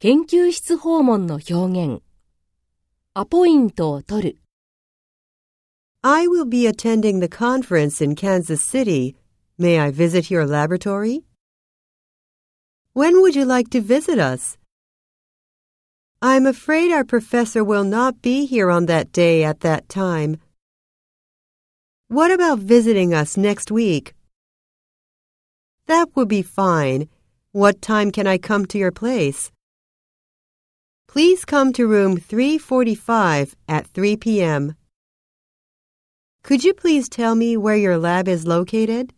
研究室訪問の表現。アポイントを取る。 I will be attending the conference in Kansas City. May I visit your laboratory? When would you like to visit us? I'm afraid our professor will not be here on that day at that time. What about visiting us next week? That would be fine. What time can I come to your place? Please come to room 345 at 3 p.m. Could you please tell me where your lab is located?